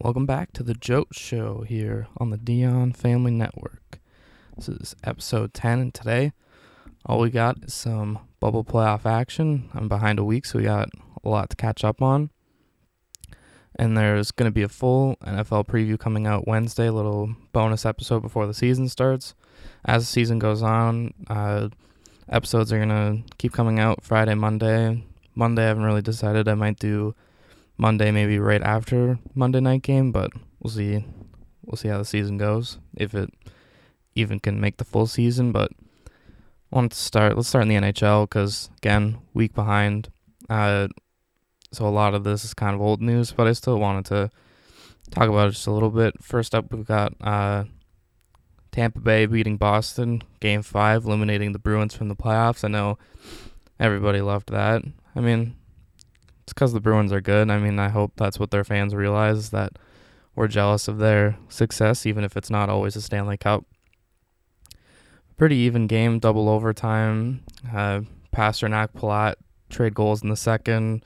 Welcome back to the Jote Show here on the Dion Family Network. This is episode 10, and today all we got is some bubble playoff action. I'm behind a week, so we got a lot to catch up on. And there's going to be a full NFL preview coming out Wednesday, a little bonus episode before the season starts. As the season goes on, uh, episodes are going to keep coming out Friday, Monday. Monday, I haven't really decided. I might do Monday, maybe right after Monday night game, but we'll see. We'll see how the season goes. If it even can make the full season, but I wanted to start. Let's start in the NHL because again, week behind. Uh, so a lot of this is kind of old news, but I still wanted to talk about it just a little bit. First up, we've got uh, Tampa Bay beating Boston, Game Five, eliminating the Bruins from the playoffs. I know everybody loved that. I mean, it's because the Bruins are good. I mean, I hope that's what their fans realize that we're jealous of their success, even if it's not always a Stanley Cup. Pretty even game, double overtime. Uh, Pastrnak, Palat trade goals in the second.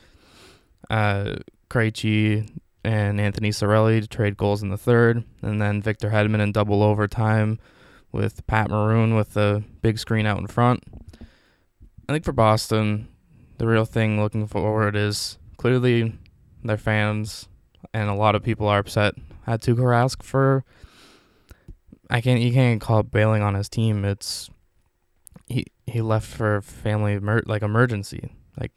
Uh, Krejci and Anthony Cirelli trade goals in the third, and then Victor Hedman in double overtime with Pat Maroon with the big screen out in front. I think for Boston, the real thing looking forward is clearly their fans and a lot of people are upset at Tuukka Rask for I can't you can't call it bailing on his team. It's he he left for family emer- like emergency. Like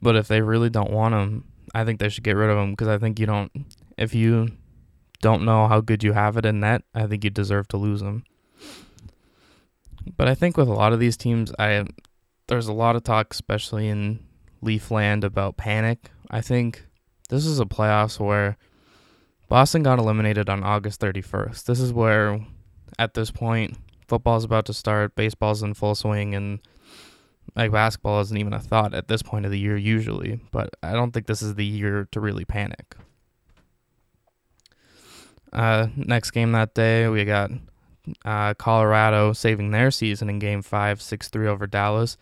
but if they really don't want him, I think they should get rid of him because I think you don't if you don't know how good you have it in net, I think you deserve to lose him. But I think with a lot of these teams, I there's a lot of talk, especially in Leafland, about panic. I think this is a playoffs where Boston got eliminated on August 31st. This is where, at this point, football's about to start, baseball's in full swing, and like basketball isn't even a thought at this point of the year usually. But I don't think this is the year to really panic. Uh, next game that day, we got uh, Colorado saving their season in Game Five, six three over Dallas.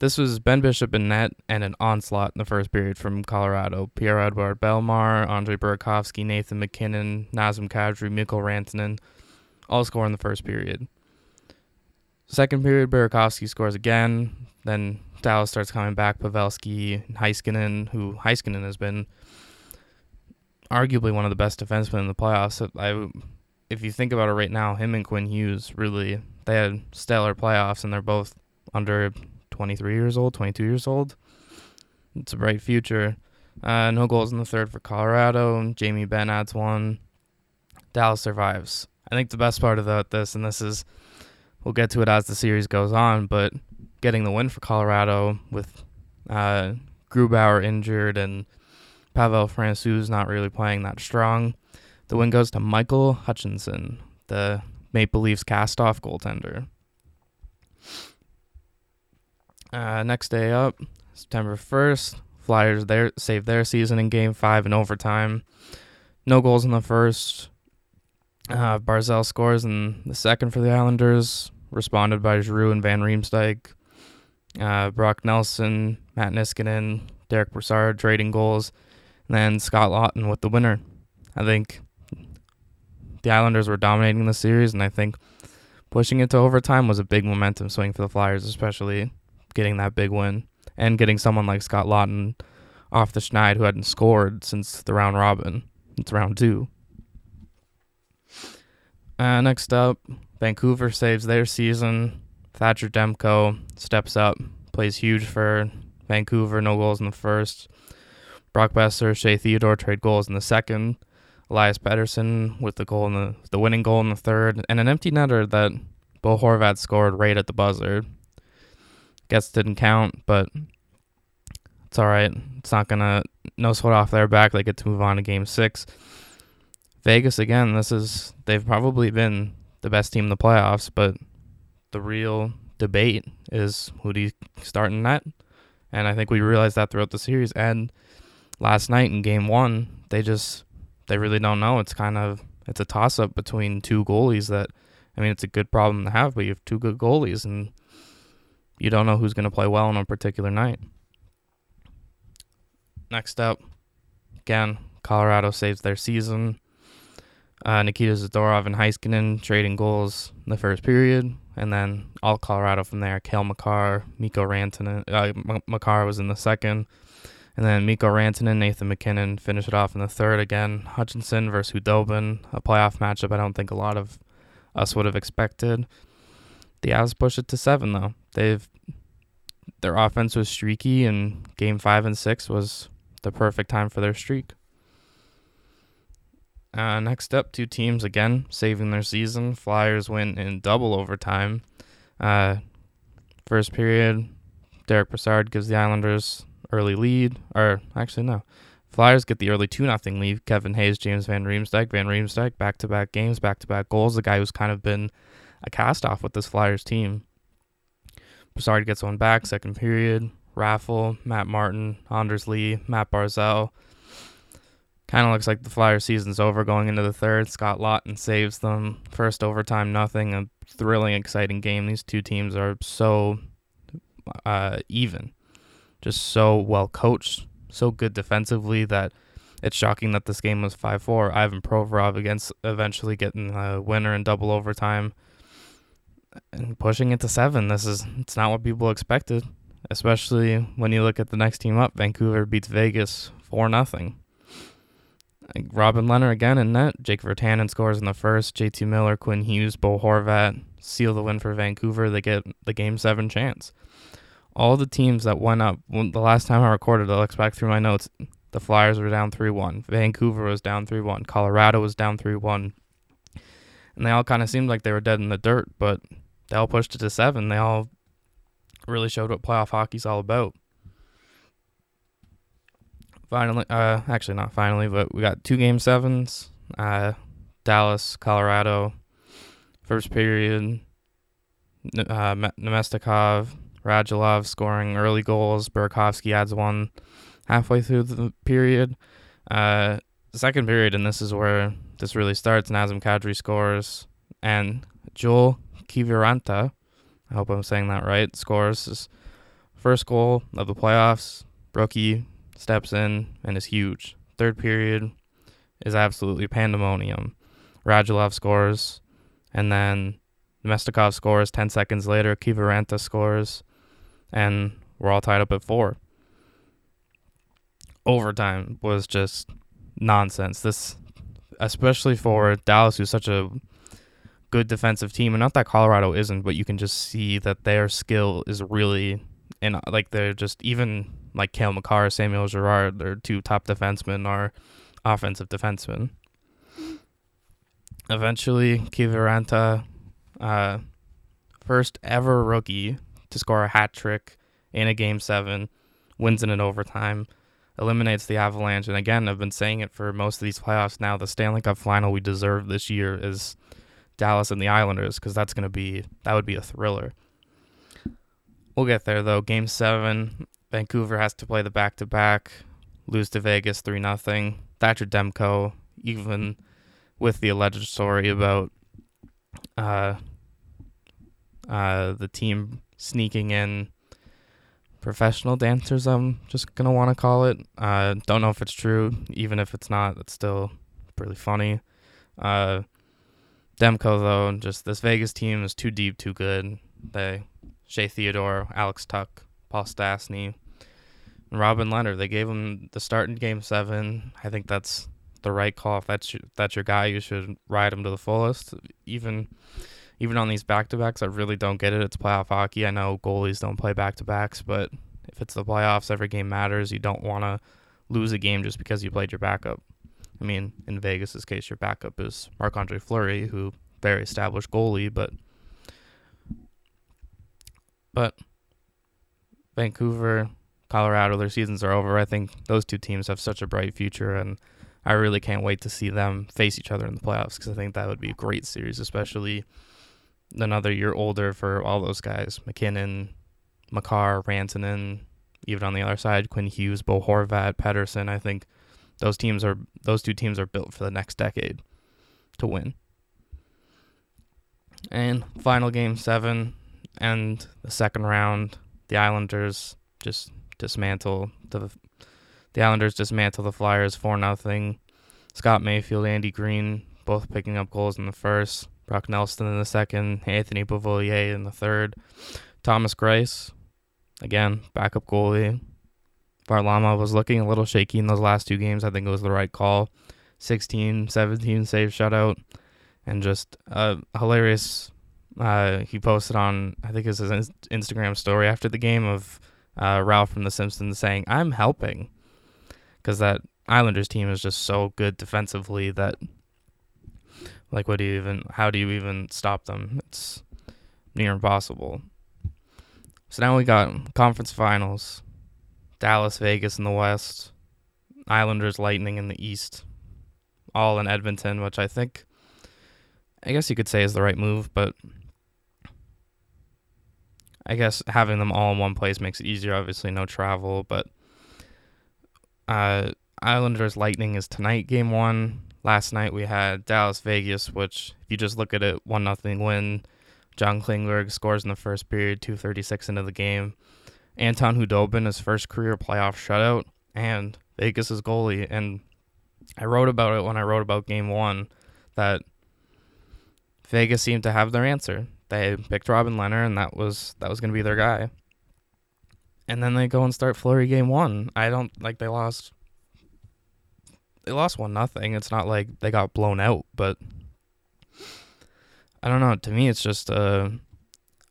This was Ben Bishop in net and an onslaught in the first period from Colorado. Pierre-Edouard Bellemare, Andre Burakovsky, Nathan MacKinnon, Nazem Kadri, Mikko Rantanen all score in the first period. Second period, Burakovsky scores again. Then Dallas starts coming back. Pavelski, Heiskanen, who Heiskanen has been arguably one of the best defensemen in the playoffs. I, if you think about it right now, him and Quinn Hughes really they had stellar playoffs, and they're both under 23 years old, 22 years old. It's a bright future. Uh, no goals in the third for Colorado. Jamie Benn adds one. Dallas survives. I think the best part about this, and this is, we'll get to it as the series goes on, but getting the win for Colorado with uh, Grubauer injured and Pavel Francouz not really playing that strong. The win goes to Michael Hutchinson, the Maple Leafs cast-off goaltender. Uh, next day up, September 1st, Flyers there save their season in Game 5 in overtime. No goals in the first. Uh, Barzal scores in the second for the Islanders, responded by Giroux and Van Riemsdyk. Uh, Brock Nelson, Matt Niskanen, Derek Brassard trading goals, and then Scott Laughton with the winner. I think the Islanders were dominating the series, and I think pushing it to overtime was a big momentum swing for the Flyers, especially getting that big win and getting someone like Scott Laughton off the schneid who hadn't scored since the round robin. It's round two. Uh, next up, Vancouver saves their season. Thatcher Demko steps up, plays huge for Vancouver. No goals in the first. Brock Boeser, Shea Theodore trade goals in the second. Elias Pettersson with the goal in the the winning goal in the third, and an empty netter that Bo Horvat scored right at the buzzer. Guess didn't count, but it's all right. It's not gonna no sweat off their back. They get to move on to Game Six. Vegas again. This is they've probably been the best team in the playoffs, but the real debate is who do you start in net, and I think we realized that throughout the series. And last night in Game One, they just they really don't know. It's kind of it's a toss up between two goalies that I mean it's a good problem to have, but you have two good goalies and you don't know who's going to play well on a particular night. Next up, again, Colorado saves their season. Uh, Nikita Zadorov and Heiskanen trading goals in the first period, and then all Colorado from there. Cale Makar, Mikko Rantanen. Uh, M- Makar was in the second, and then Mikko Rantanen, and Nathan MacKinnon finish it off in the third again. Hutchinson versus Khudobin, a playoff matchup I don't think a lot of us would have expected. The Avs push it to seven though. They've their offense was streaky, and game five and six was the perfect time for their streak. Uh, next up, two teams again saving their season. Flyers win in double overtime. Uh, first period, Derek Brassard gives the Islanders early lead. Or actually, no. Flyers get the early 2 0 lead. Kevin Hayes, James Van Riemsdyk. Van Riemsdyk, back to back games, back to back goals. The guy who's kind of been a cast off with this Flyers team. Brassard gets one back, second period. Raffl, Matt Martin, Anders Lee, Matt Barzal. Kind of looks like the Flyers season's over going into the third. Scott Laughton saves them. First overtime, nothing. A thrilling, exciting game. These two teams are so uh, even, just so well coached, so good defensively that it's shocking that this game was 5 4. Ivan Provorov against eventually getting a winner in double overtime and pushing it to seven. This is it's not what people expected, especially when you look at the next team up. Vancouver beats Vegas four nothing. Robin Lehner again in net. Jake Virtanen scores in the first. JT Miller, Quinn Hughes, Bo Horvat seal the win for Vancouver. They get the game seven chance. All the teams that went up the last time I recorded, I looked back through my notes. The Flyers were down three one. Vancouver was down three one. Colorado was down three one. And they all kind of seemed like they were dead in the dirt, but they all pushed it to seven. They all really showed what playoff hockey's all about. Finally, uh, actually not finally, but we got two game sevens. Uh, Dallas, Colorado, first period. Uh, Namestnikov, Radulov scoring early goals. Burakovsky adds one halfway through the period. Uh, second period, and this is where this really starts. Nazem Kadri scores, and Joel Kiviranta, I hope I'm saying that right, scores his first goal of the playoffs. Rookie steps in and is huge. Third period is absolutely pandemonium. Radulov scores, and then Namestnikov scores 10 seconds later. Kiviranta scores, and we're all tied up at four. Overtime was just nonsense. This, especially for Dallas, who's such a good defensive team, and not that Colorado isn't, but you can just see that their skill is really, and like they're just even like Cale Makar, Samuel Girard, their two top defensemen are offensive defensemen. Eventually, Kiviranta, uh, first ever rookie to score a hat trick in a game seven, wins in an overtime, eliminates the Avalanche. And again, I've been saying it for most of these playoffs now. The Stanley Cup final we deserve this year is Dallas and the Islanders because that's going to be that would be a thriller. We'll get there though. Game seven, Vancouver has to play the back to back, lose to Vegas three nothing. Thatcher Demko, even with the alleged story about uh, uh, the team sneaking in professional dancers, I'm just gonna want to call it. Uh, don't know if it's true. Even if it's not, it's still pretty funny. Uh, Demko though, just this Vegas team is too deep, too good. They Shea Theodore, Alex Tuch, Paul Stastny, and Robin Lehner, They gave him the start in Game Seven. I think that's the right call. If that's your, that's your guy, you should ride him to the fullest. Even even on these back to backs, I really don't get it. It's playoff hockey. I know goalies don't play back to backs, but if it's the playoffs, every game matters. You don't want to lose a game just because you played your backup. I mean, in Vegas's case, your backup is Marc Andre Fleury, who very established goalie, but but Vancouver, Colorado, their seasons are over. I think those two teams have such a bright future, and I really can't wait to see them face each other in the playoffs because I think that would be a great series, especially another year older for all those guys: MacKinnon, Makar, Rantanen, even on the other side, Quinn Hughes, Bo Horvat, Pettersson. I think those teams are those two teams are built for the next decade to win. And final game seven and the second round, the Islanders just dismantle the the Islanders dismantle the Flyers 4 0. Scott Mayfield, Andy Greene, both picking up goals in the first. Brock Nelson in the second. Anthony Beauvillier in the third. Thomas Greiss, again, backup goalie. Varlamov was looking a little shaky in those last two games. I think it was the right call. 16, 17 save shutout. And just uh, hilarious. Uh, he posted on, I think it was his Instagram story after the game of uh, Ralph from The Simpsons saying, I'm helping. Because that Islanders team is just so good defensively that, like, what do you even, how do you even stop them? It's near impossible. So now we got conference finals. Dallas, Vegas in the West, Islanders, Lightning in the East, all in Edmonton, which I think, I guess you could say is the right move, but I guess having them all in one place makes it easier. Obviously, no travel, but uh, Islanders Lightning is tonight, game one. Last night we had Dallas Vegas, which if you just look at it, one nothing win. John Klingberg scores in the first period, two thirty six into the game. Anton Khudobin his first career playoff shutout, and Vegas' goalie. And I wrote about it when I wrote about game one that Vegas seemed to have their answer. They picked Robin Lehner, and that was that was going to be their guy. And then they go and start Fleury game one. I don't like they lost. They lost one nothing. It's not like they got blown out, but I don't know. To me, it's just a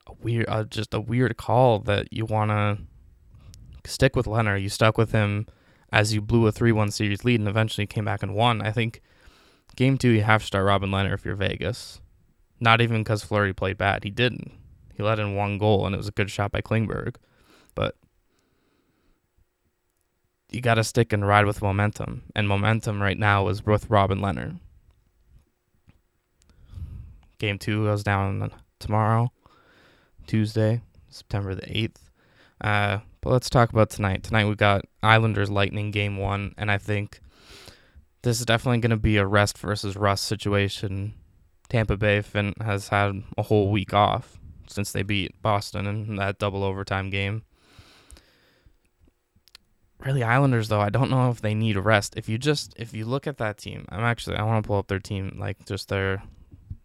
a weird, uh, just a weird call that you want to stick with Lehner. You stuck with him as you blew a 3 1 series lead and eventually came back and won. I think game two, you have to start Robin Lehner if you're Vegas. Not even because Fleury played bad. He didn't. He let in one goal, and it was a good shot by Klingberg. But you got to stick and ride with momentum. And momentum right now is with Robin Lehner. Game two goes down tomorrow. Tuesday, September the 8th. Uh, but let's talk about tonight. Tonight we got Islanders Lightning game one, and I think this is definitely going to be a rest versus rust situation. Tampa Bay has had a whole week off since they beat Boston in that double overtime game. Really, Islanders though, I don't know if they need a rest. If you just if you look at that team, I'm actually I want to pull up their team like just their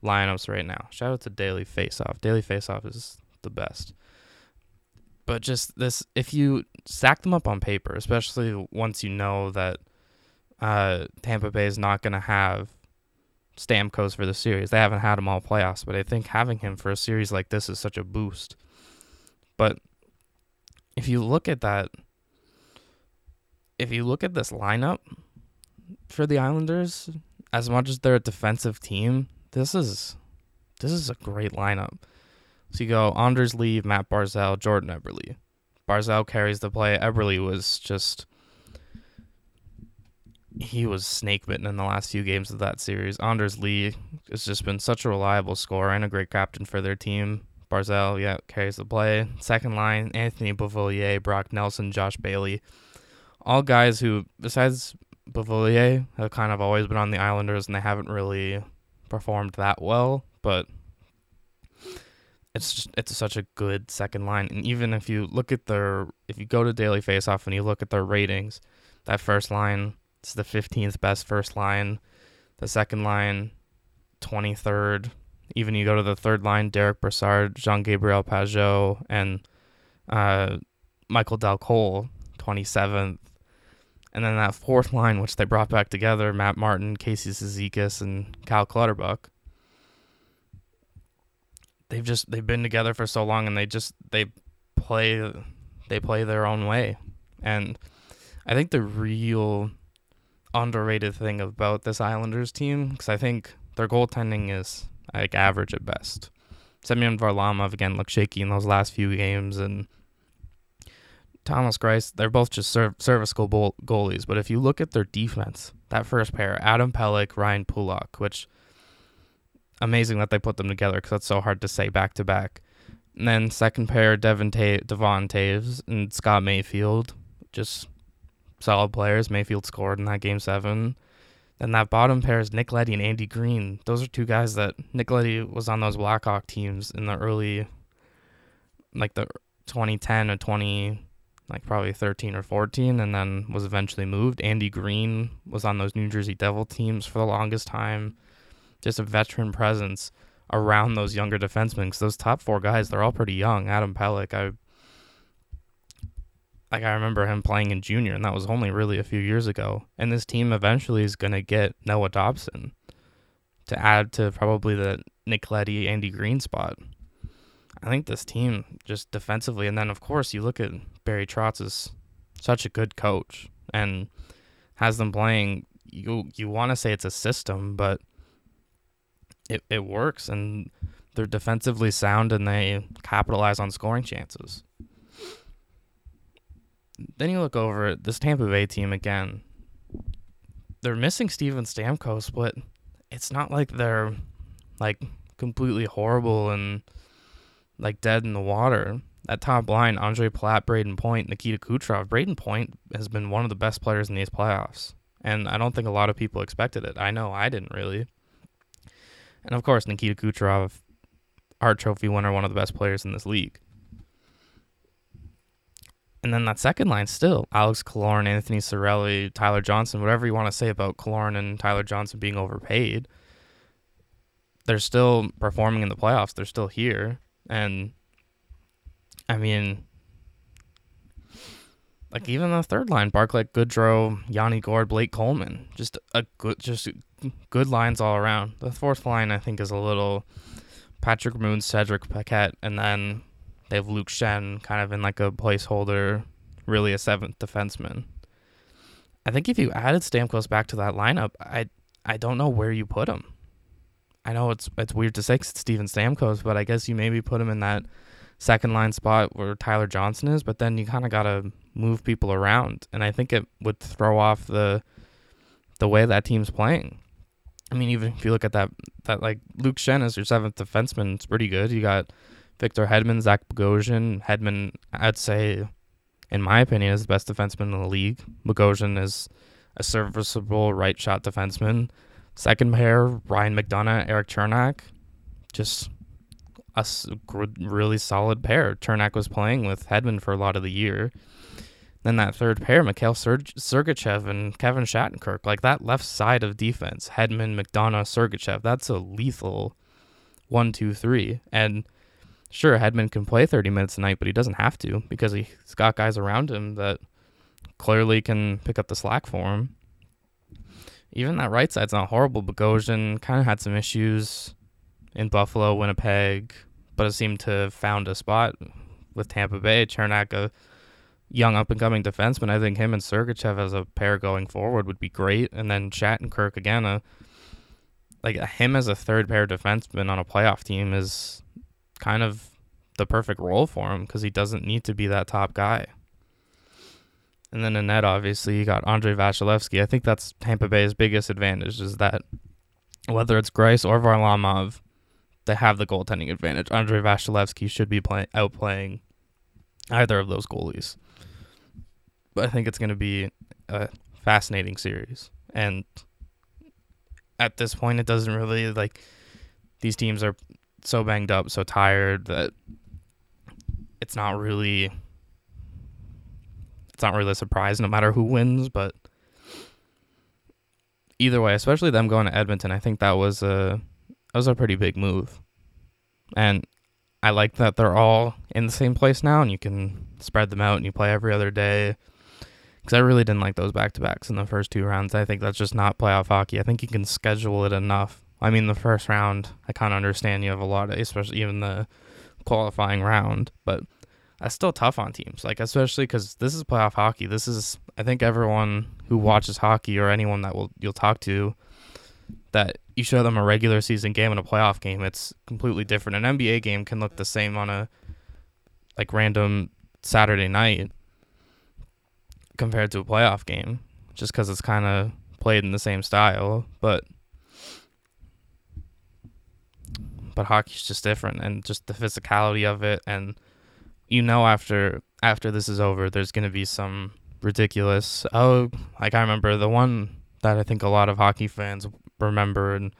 lineups right now. Shout out to Daily Faceoff. Daily Faceoff is the best. But just this, if you stack them up on paper, especially once you know that uh, Tampa Bay is not going to have Stamkos for the series, they haven't had him all playoffs, but I think having him for a series like this is such a boost. But if you look at that, if you look at this lineup for the Islanders, as much as they're a defensive team, this is this is a great lineup. So you go Anders Lee, Matt Barzal, Jordan Eberle. Barzal carries the play. Eberle was just he was snake bitten in the last few games of that series. Anders Lee has just been such a reliable scorer and a great captain for their team. Barzal, yeah, carries the play. Second line, Anthony Beauvillier, Brock Nelson, Josh Bailey. All guys who, besides Beauvillier, have kind of always been on the Islanders and they haven't really performed that well, but it's just, it's such a good second line. And even if you look at their, if you go to Daily Faceoff and you look at their ratings, that first line is the 15th best first line. The second line, 23rd. Even you go to the third line, Derek Brassard, Jean Gabriel Pageau, and uh, Michael Dal Colle, 27th. And then that fourth line, which they brought back together, Matt Martin, Casey Cizikas, and Cal Clutterbuck. They've just they've been together for so long and they just they play they play their own way. And i think the real underrated thing about this islanders team because i think their goaltending is like average at best. Semyon varlamov again looked shaky in those last few games and thomas greiss they're both just serv- serviceable goalies but if you look at their defense that first pair adam pelech ryan pulock which amazing that they put them together because that's so hard to say back to back. And then second pair, Devon Ta- Devon Toews and Scott Mayfield, just solid players. Mayfield scored in that game seven. Then that bottom pair is Nick Leddy and Andy Greene. Those are two guys that Nick Leddy was on those Blackhawk teams in the early, like the 2010 or 20, like probably 13 or 14, and then was eventually moved. Andy Greene was on those New Jersey Devil teams for the longest time. Just a veteran presence around those younger defensemen because those top four guys, they're all pretty young. Adam Pelech, I like I remember him playing in junior, and that was only really a few years ago. And this team eventually is going to get Noah Dobson to add to probably the Nick Leddy, Andy Greene spot. I think this team just defensively, and then of course you look at Barry Trotz is such a good coach and has them playing. You you want to say it's a system, but it it works, and they're defensively sound and they capitalize on scoring chances. Then you look over at this Tampa Bay team again. They're missing Steven Stamkos, but it's not like they're like completely horrible and like dead in the water. That top line, Andre Palat, Brayden Point, Nikita Kucherov. Brayden Point has been one of the best players in these playoffs. And I don't think a lot of people expected it. I know I didn't really. And of course, Nikita Kucherov, Hart Trophy winner, one of the best players in this league. And then that second line still Alex Killorn, Anthony Cirelli, Tyler Johnson, whatever you want to say about Killorn and Tyler Johnson being overpaid. They're still performing in the playoffs. They're still here. And I mean, like even the third line, Barclay Goodrow, Yanni Gourde, Blake Coleman, just a good, just good lines all around. The fourth line, I think, is a little Patrick Maroon, Cedric Paquette, and then they have Luke Schenn kind of in like a placeholder, really a seventh defenseman. I think if you added Stamkos back to that lineup, I I don't know where you put him. I know it's it's weird to say it's Steven Stamkos, but I guess you maybe put him in that second line spot where Tyler Johnson is, but then you kind of got to move people around, and I think it would throw off the the way that team's playing. I mean, even if you look at that that like Luke Schenn as your seventh defenseman, it's pretty good. You got Victor Hedman, Zach Bogosian. Hedman, I'd say, in my opinion, is the best defenseman in the league. Bogosian is a serviceable right shot defenseman. Second pair, Ryan McDonagh, Erik Cernak. Just a really solid pair. Cernak was playing with Hedman for a lot of the year. Then that third pair, Mikhail Sergachev and Kevin Shattenkirk, like that left side of defense, Hedman, McDonagh, Sergachev, that's a lethal one, two, three. And sure, Hedman can play 30 minutes a night, but he doesn't have to because he's got guys around him that clearly can pick up the slack for him. Even that right side's not horrible. Bogosian kind of had some issues in Buffalo, Winnipeg, but it seemed to have found a spot with Tampa Bay. Cernak, a young up and coming defenseman. I think him and Sergachev as a pair going forward would be great. And then Shattenkirk again, a like him as a third pair defenseman on a playoff team is kind of the perfect role for him because he doesn't need to be that top guy. And then in net, obviously, you got Andrei Vasilevskiy. I think that's Tampa Bay's biggest advantage is that whether it's Greiss or Varlamov, they have the goaltending advantage. Andrei Vasilevskiy should be play- outplaying either of those goalies. But I think it's going to be a fascinating series. And at this point, it doesn't really like these teams are so banged up, so tired that it's not really it's not really a surprise no matter who wins, but either way, especially them going to Edmonton, I think that was a that was a pretty big move. And I like that they're all in the same place now and you can spread them out and you play every other day. Because I really didn't like those back to backs in the first two rounds. I think that's just not playoff hockey. I think you can schedule it enough I mean, the first round, I kind of understand you have a lot of, especially even the qualifying round, but that's still tough on teams. Like, especially because this is playoff hockey. This is, I think, everyone who watches hockey or anyone that will you'll talk to, that you show them a regular season game and a playoff game, it's completely different. An NBA game can look the same on a like random Saturday night compared to a playoff game, just because it's kind of played in the same style, but but hockey's just different and just the physicality of it and you know after after this is over there's to be some ridiculous oh like I remember the one that I think a lot of hockey fans remember and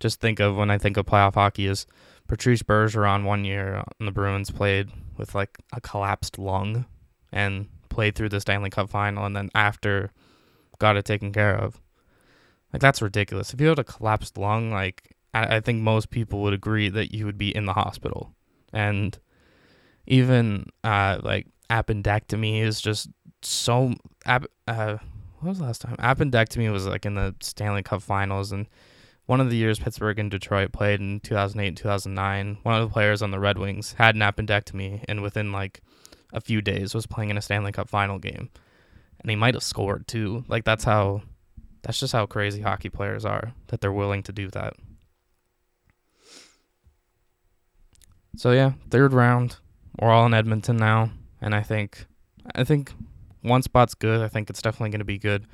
just think of when I think of playoff hockey is Patrice Bergeron one year on the Bruins played with like a collapsed lung and played through the Stanley Cup final and then after got it taken care of. Like that's ridiculous. If you had a collapsed lung, like I, I think most people would agree that you would be in the hospital. And even uh, like appendectomy is just so. Uh, what was the last time? Appendectomy was like in the Stanley Cup finals and one of the years Pittsburgh and Detroit played in 2008 and 2009, one of the players on the Red Wings had an appendectomy and within like a few days was playing in a Stanley Cup final game. And he might have scored too. Like that's how that's just how crazy hockey players are that they're willing to do that. So yeah, third round. We're all in Edmonton now, and I think I think one spot's good. I think it's definitely going to be good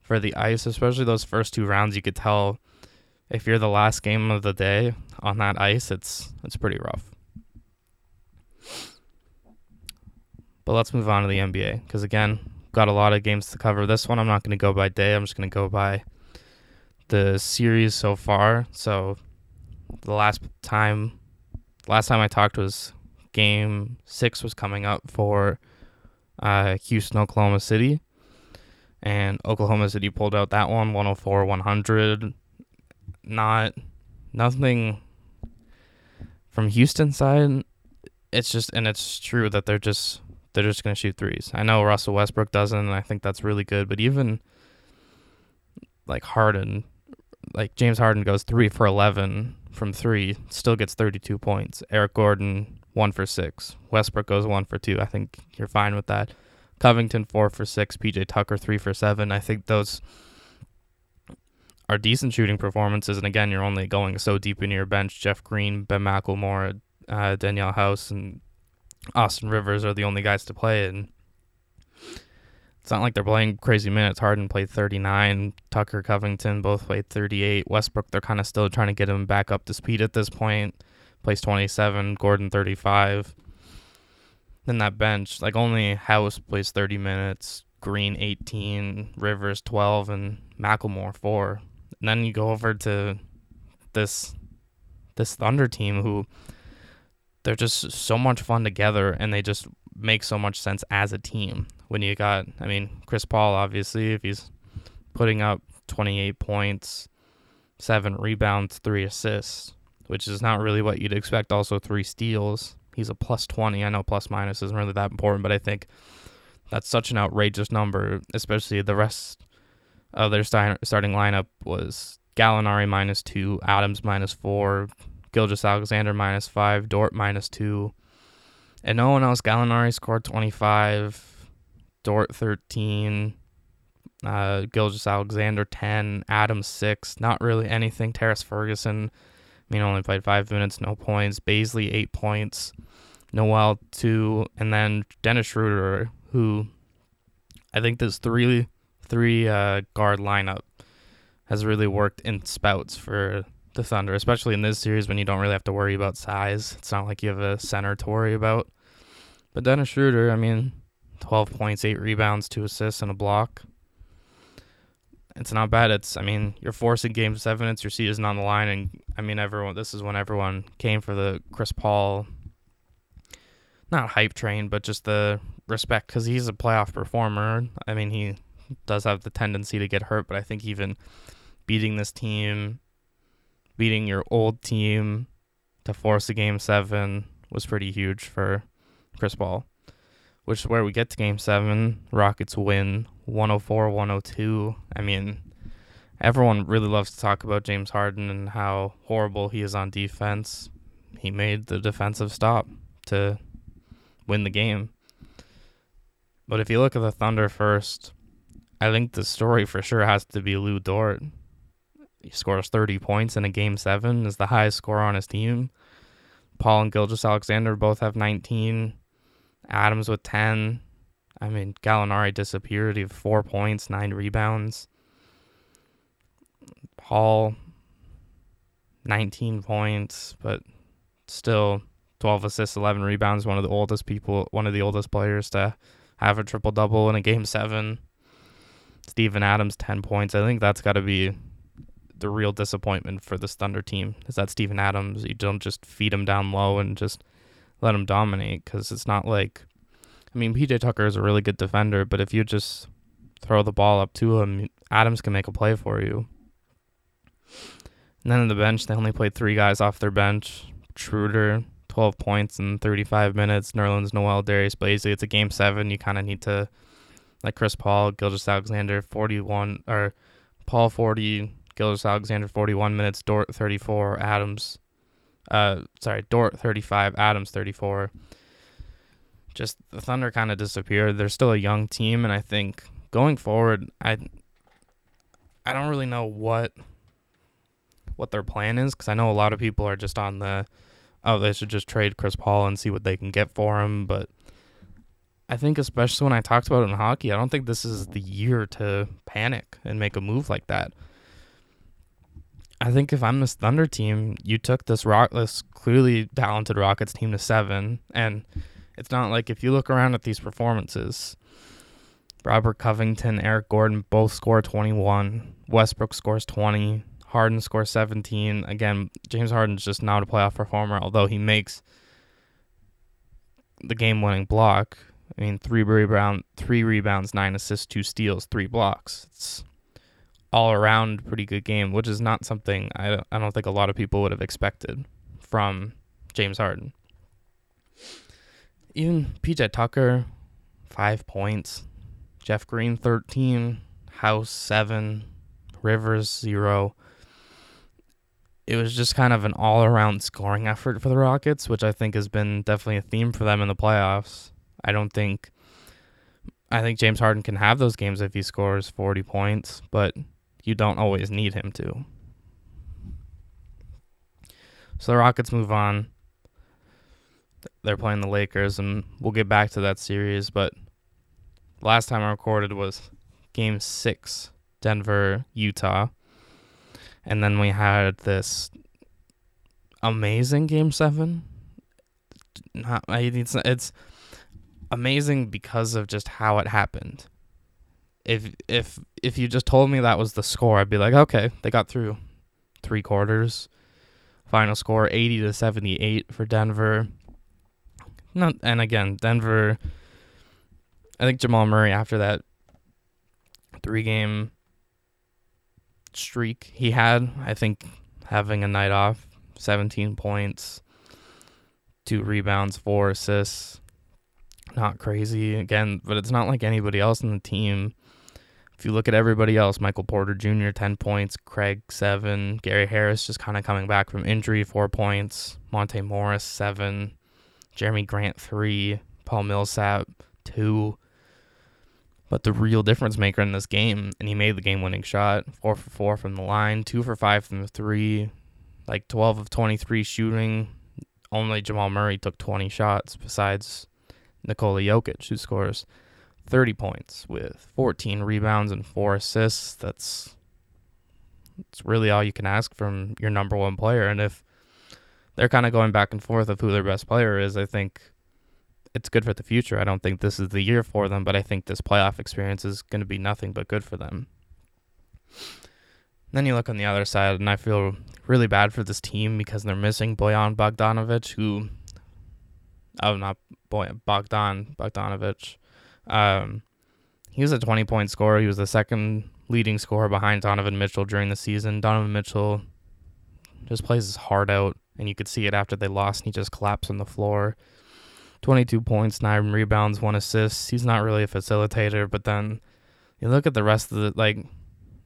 for the ice, especially those first two rounds. You could tell if you're the last game of the day on that ice, it's it's pretty rough. But let's move on to the NBA because again, got a lot of games to cover. This one I'm not going to go by day. I'm just going to go by the series so far. So the last time last time I talked was game 6 was coming up for uh, Houston Oklahoma City and Oklahoma City pulled out that one 104 100 not nothing from Houston side. It's just and it's true that they're just they're just gonna shoot threes. I know Russell Westbrook doesn't, and I think that's really good. But even like Harden, like James Harden goes three for eleven from three, still gets thirty two points. Eric Gordon one for six. Westbrook goes one for two. I think you're fine with that. Covington four for six. PJ Tucker three for seven. I think those are decent shooting performances. And again, you're only going so deep into your bench. Jeff Green, Ben McLemore, uh, Danuel House, and Austin Rivers are the only guys to play. And it's not like they're playing crazy minutes. Harden played 39. Tucker, Covington both played 38. Westbrook, they're kind of still trying to get him back up to speed at this point. Plays 27. Gordon, 35. Then that bench, like only House plays 30 minutes. Green 18, Rivers 12, and McLemore 4. And then you go over to this this Thunder team who they're just so much fun together and they just make so much sense as a team. When you got I mean, Chris Paul obviously if he's putting up 28 points, 7 rebounds, 3 assists, which is not really what you'd expect also 3 steals. He's a plus 20. I know plus minus isn't really that important, but I think that's such an outrageous number, especially the rest of their starting lineup was Gallinari minus two, Adams minus four, Gilgeous-Alexander minus five, Dort minus two, and no one else. Gallinari scored 25, Dort 13, uh, Gilgeous-Alexander 10, Adams 6. Not really anything. Terrence Ferguson, mean, only played five minutes, no points. Bazley, eight points. Noel, two. And then Dennis Schroeder, who I think this three three uh, guard lineup has really worked in spouts for the Thunder, especially in this series when you don't really have to worry about size. It's not like you have a center to worry about. But Dennis Schroeder, I mean, 12 points, 8 rebounds, 2 assists, and a block. It's not bad. It's, I mean, you're forcing game seven. It's your season on the line. And, I mean, everyone, this is when everyone came for the Chris Paul, not hype train, but just the respect because he's a playoff performer. I mean, he does have the tendency to get hurt, but I think even beating this team, beating your old team to force a game seven was pretty huge for Chris Paul. Which is where we get to game seven. Rockets win 104 102. I mean, everyone really loves to talk about James Harden and how horrible he is on defense. He made the defensive stop to win the game. But if you look at the Thunder first, I think the story for sure has to be Lu Dort. He scores 30 points in a game seven, is the highest score on his team. Paul and Gilgeous-Alexander both have 19. Adams with 10. I mean, Gallinari disappeared. He had four points, nine rebounds. Paul, 19 points, but still 12 assists, 11 rebounds. One of the oldest people, one of the oldest players to have a triple double in a game seven. Steven Adams 10 points. I think that's got to be the real disappointment for this Thunder team is that Steven Adams, you don't just feed him down low and just let him dominate because it's not like I mean, PJ Tucker is a really good defender, but if you just throw the ball up to him, Adams can make a play for you. And then on the bench, they only played three guys off their bench. Schroeder, 12 points in 35 minutes. Nerlens Noel, Darius Bazley. It's a game seven. You kind of need to, like Chris Paul, Gilgeous-Alexander, 41, or Paul 40, Gilgeous-Alexander, 41 minutes, Dort, 34, Adams, uh, sorry, Dort, 35, Adams, 34. Just the Thunder kind of disappeared. They're still a young team, and I think going forward, I, I don't really know what what their plan is because I know a lot of people are just on the oh they should just trade Chris Paul and see what they can get for him, but I think especially when I talked about it in hockey, I don't think this is the year to panic and make a move like that. I think if I'm this Thunder team, you took this rock this clearly talented Rockets team to seven, and it's not like if you look around at these performances, Robert Covington, Eric Gordon both score 21. Westbrook scores 20. Harden scores 17. Again, James Harden's just not a playoff performer, although he makes the game-winning block. I mean, three rebound, three rebounds, nine assists, two steals, three blocks. It's all around pretty good game, which is not something I don't, I don't think a lot of people would have expected from James Harden. Even PJ Tucker, five points. Jeff Green, 13. House, seven. Rivers, zero it was just kind of an all around scoring effort for the Rockets, which I think has been definitely a theme for them in the playoffs. I don't think I think James Harden can have those games if he scores 40 points, but you don't always need him to. So the Rockets move on. They're playing the Lakers, and we'll get back to that series. But last time I recorded was game six, Denver, Utah. And then we had this amazing game seven. Not, it's it's amazing because of just how it happened. If if if you just told me that was the score, I'd be like, okay, they got through three quarters. Final score 80 to 78 for Denver. Not and again, Denver I think Jamal Murray after that three game streak he had. I think having a night off, 17 points, two rebounds, four assists. Not crazy again, but it's not like anybody else in the team. If you look at everybody else, Michael Porter Jr., 10 points, Craig, 7, Gary Harris just kind of coming back from injury, 4 points, Monte Morris, 7, Jerami Grant, 3, Paul Millsap, 2. But the real difference maker in this game, and he made the game winning shot, four for four from the line, two for five from the three, like 12 of 23 shooting. Only Jamal Murray took 20 shots besides Nikola Jokic, who scores 30 points with 14 rebounds and four assists. That's it's really all you can ask from your number one player. And if they're kind of going back and forth of who their best player is, I think it's good for the future. I don't think this is the year for them, but I think this playoff experience is going to be nothing but good for them. Then you look on the other side, and I feel really bad for this team because they're missing Bojan Bogdanovic, who, oh, not Boy Bogdan Bogdanovic. Um, he was a 20 point scorer. He was the second leading scorer behind Donovan Mitchell during the season. Donovan Mitchell just plays his heart out, and you could see it after they lost, and he just collapsed on the floor. 22 points, nine rebounds, one assist. He's not really a facilitator, but then you look at the rest of the like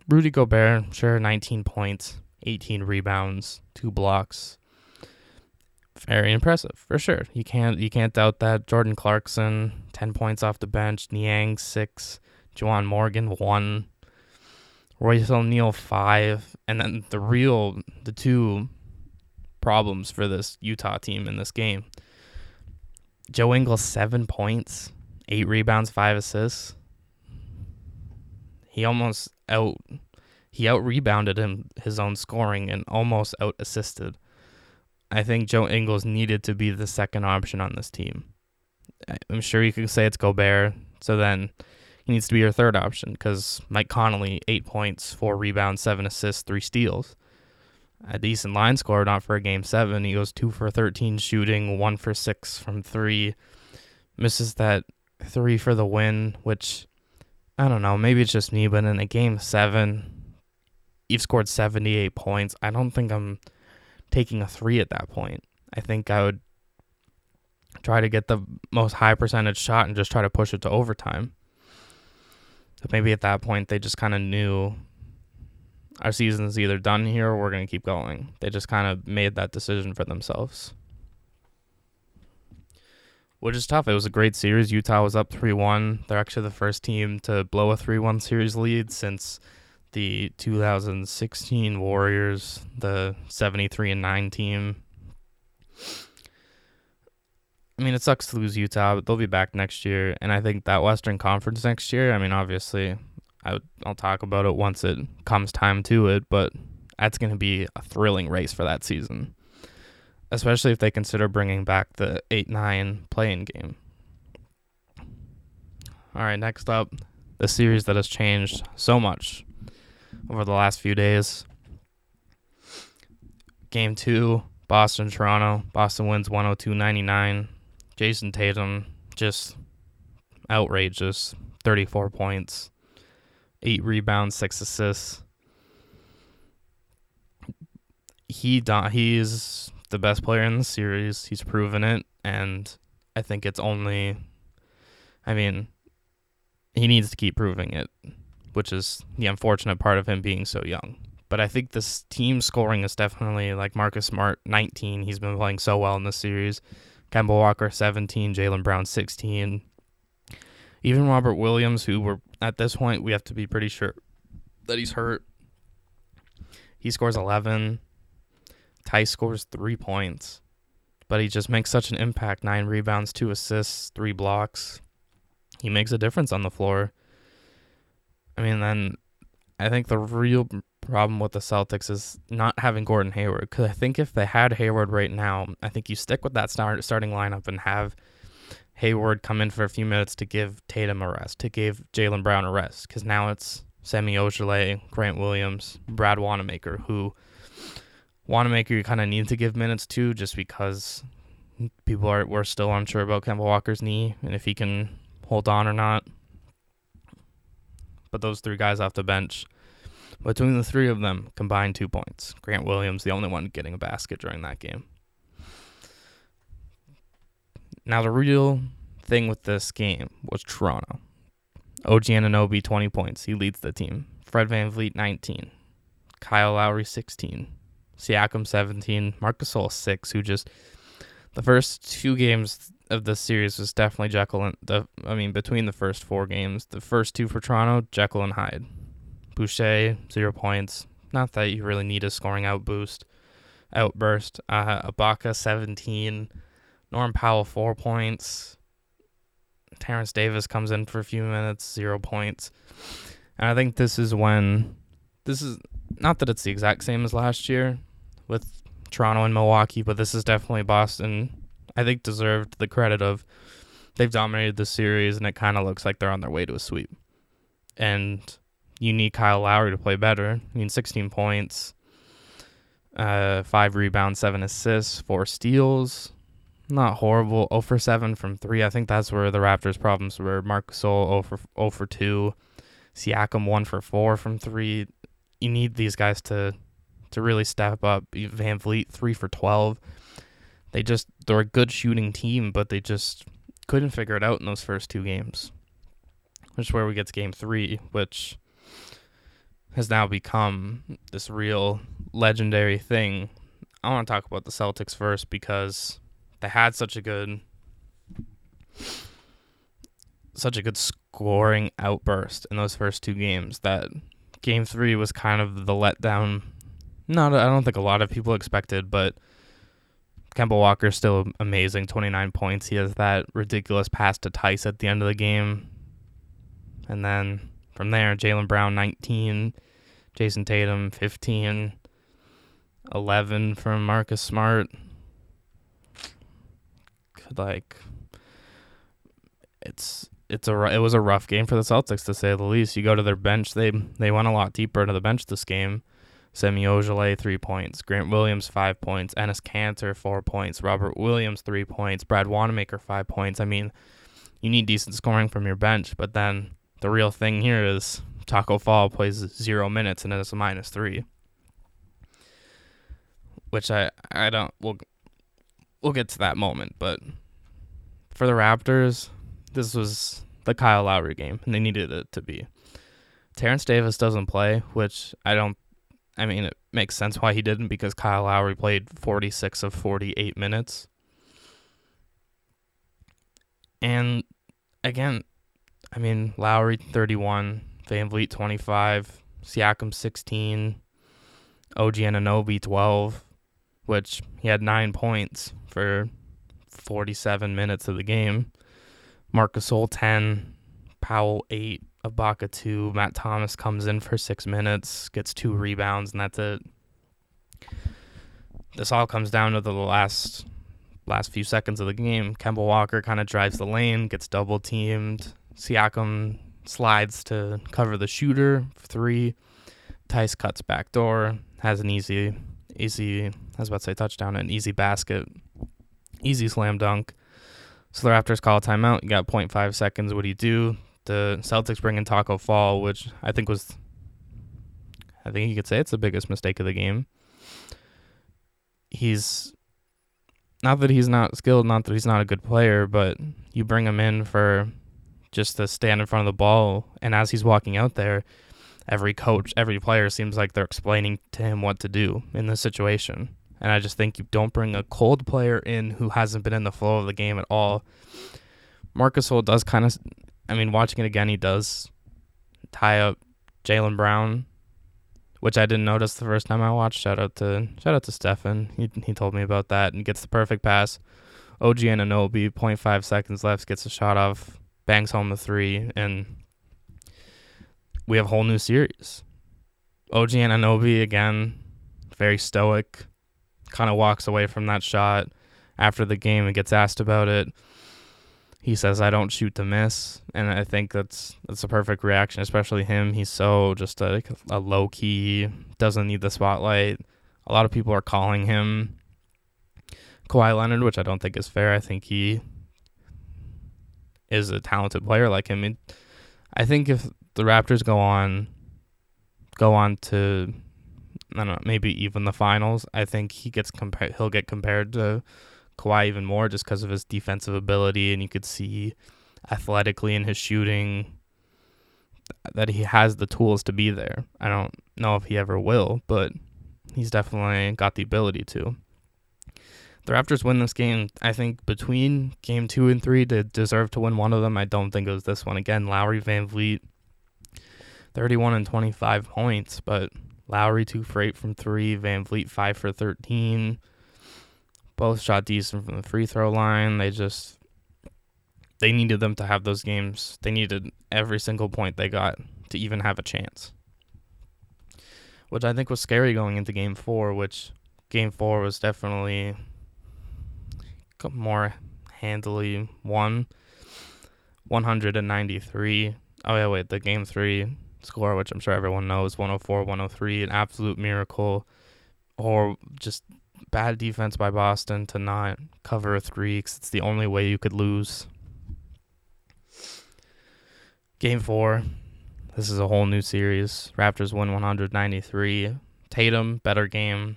Rudy Gobert, sure, 19 points, 18 rebounds, two blocks. Very impressive for sure. You can't you can't doubt that. Jordan Clarkson, 10 points off the bench. Niang six. Juwan Morgan one. Royce O'Neale five, and then the real the two problems for this Utah team in this game Joe Ingles seven points, eight rebounds, five assists. He almost out he out rebounded him his own scoring and almost out assisted. I think Joe Ingles needed to be the second option on this team. I'm sure you can say it's Gobert, so then he needs to be your third option because Mike Conley, eight points, four rebounds, seven assists, three steals a decent line score, not for a game seven. He goes two for 13 shooting, one for six from three. Misses that three for the win, which I don't know. Maybe it's just me, but in a game seven, you've scored 78 points. I don't think I'm taking a three at that point. I think I would try to get the most high percentage shot and just try to push it to overtime. But maybe at that point they just kind of knew our season's either done here or we're going to keep going. They just kind of made that decision for themselves. Which is tough. It was a great series. Utah was up 3 1. They're actually the first team to blow a 3 1 series lead since the 2016 Warriors, the 73 and 9 team. I mean, it sucks to lose Utah, but they'll be back next year. And I think that Western Conference next year, I mean, obviously, I will talk about it once it comes time to it, but that's going to be a thrilling race for that season, especially if they consider bringing back the 8 9 playing game. All right, next up, the series that has changed so much over the last few days. Game two, Boston Toronto. Boston wins 102 99. Jayson Tatum just outrageous. 34 points, 8 rebounds, 6 assists. He he's the best player in the series. He's proven it and I think it's only I mean he needs to keep proving it, which is the unfortunate part of him being so young. But I think this team scoring is definitely like Marcus Smart 19. He's been playing so well in this series. Kemba Walker 17, Jaylen Brown 16. Even Robert Williams, who we're at this point, we have to be pretty sure that he's hurt. He scores 11. Ty scores three points, but he just makes such an impact nine rebounds, two assists, three blocks. He makes a difference on the floor. I mean, then I think the real problem with the Celtics is not having Gordon Hayward. Because I think if they had Hayward right now, I think you stick with that start, starting lineup and have Hayward come in for a few minutes to give Tatum a rest, to give Jaylen Brown a rest. Because now it's Semi Ojeleye, Grant Williams, Brad Wanamaker, who Wanamaker you kind of need to give minutes to just because people are we're still unsure about Kemba Walker's knee and if he can hold on or not. But those three guys off the bench between the three of them, combined two points. Grant Williams, the only one getting a basket during that game. Now, the real thing with this game was Toronto. OG Anunoby, 20 points. He leads the team. Fred Van VanVleet, 19. Kyle Lowry, 16. Siakam, 17. Marcus Gasol, 6, who just. The first two games of this series was definitely Jekyll and. The, I mean, between the first four games, the first two for Toronto, Jekyll and Hyde. Boucher, zero points. Not that you really need a scoring out boost, outburst. Uh, Ibaka, 17. Norm Powell, four points. Terrence Davis comes in for a few minutes, zero points. And I think this is when this is not that it's the exact same as last year with Toronto and Milwaukee, but this is definitely Boston. I think deserved the credit of they've dominated the series and it kind of looks like they're on their way to a sweep. And you need Kyle Lowry to play better. I mean, 16 points, uh, five rebounds, seven assists, four steals. Not horrible. 0 for 7 from 3. I think that's where the Raptors' problems were. Marc Gasol 0 for, 0 for 2. Siakam 1 for 4 from 3. You need these guys to to really step up. VanVleet 3 for 12. They just, they're a good shooting team, but they just couldn't figure it out in those first two games. Which is where we get to game three, which has now become this real legendary thing. I want to talk about the Celtics first because they had such a good such a good scoring outburst in those first two games that game 3 was kind of the letdown. Not I don't think a lot of people expected, but Kemba Walker's still amazing, 29 points. He has that ridiculous pass to Theis at the end of the game. And then from there, Jaylen Brown 19, Jayson Tatum 15, 11 from Marcus Smart. Like it's it's a it was a rough game for the Celtics to say the least. You go to their bench, they they went a lot deeper into the bench this game. Semi Ojeleye three points, Grant Williams five points, Enes Kanter four points, Robert Williams three points, Brad Wanamaker five points. I mean, you need decent scoring from your bench. But then the real thing here is Taco Fall plays zero minutes and it's a minus three, which I I don't we'll we'll get to that moment. But for the Raptors, this was the Kyle Lowry game, and they needed it to be. Terrence Davis doesn't play, which I don't. I mean, it makes sense why he didn't because Kyle Lowry played 46 of 48 minutes. And again, I mean, Lowry 31, VanVleet 25, Siakam 16, OG Anunoby 12, which he had nine points for 47 minutes of the game. Marcus Gasol 10, Powell 8, Ibaka 2, Matt Thomas comes in for 6 minutes, gets 2 rebounds and that's it. This all comes down to the last last few seconds of the game. Kemba Walker kind of drives the lane, gets double teamed. Siakam slides to cover the shooter for 3. Theis cuts back door, has an easy easy I was about to say touchdown, an easy basket. Easy slam dunk. So the Raptors call a timeout. You got 0.5 seconds. What do you do? The Celtics bring in Taco Fall, which I think was, I think you could say it's the biggest mistake of the game. He's, not that he's not skilled, not that he's not a good player, but you bring him in for just to stand in front of the ball. And as he's walking out there, every coach, every player seems like they're explaining to him what to do in this situation. And I just think you don't bring a cold player in who hasn't been in the flow of the game at all. Marcus Gasol does kind of, I mean, watching it again, he does tie up Jaylen Brown, which I didn't notice the first time I watched. Shout out to shout out to Stefan. He he told me about that and gets the perfect pass. OG Anunoby, 0.5 seconds left, gets a shot off, bangs home the three, and we have a whole new series. OG Anunoby again, very stoic, kind of walks away from that shot after the game and gets asked about it. He says, "I don't shoot to miss," and I think that's that's a perfect reaction, especially him. He's so just a, a low key, doesn't need the spotlight. A lot of people are calling him Kawhi Leonard, which I don't think is fair. I think he is a talented player like him. I think if the Raptors go on go on to I don't know, maybe even the finals. I think he gets compared. He'll get compared to Kawhi even more just because of his defensive ability, and you could see athletically in his shooting that he has the tools to be there. I don't know if he ever will, but he's definitely got the ability to. The Raptors win this game. I think between game two and three, they deserve to win one of them. I don't think it was this one. Again, Lowry VanVleet, 31 and 25 points, but Lowry two for eight from three. VanVleet five for thirteen. Both shot decent from the free throw line. They just they needed them to have those games. They needed every single point they got to even have a chance. Which I think was scary going into game four, which game four was definitely more handily won. 193. Oh, yeah, wait, the game three score, which I'm sure everyone knows 104 103, an absolute miracle, or just bad defense by Boston to not cover a three because it's the only way you could lose. Game four. This is a whole new series. Raptors win 193. Tatum, better game.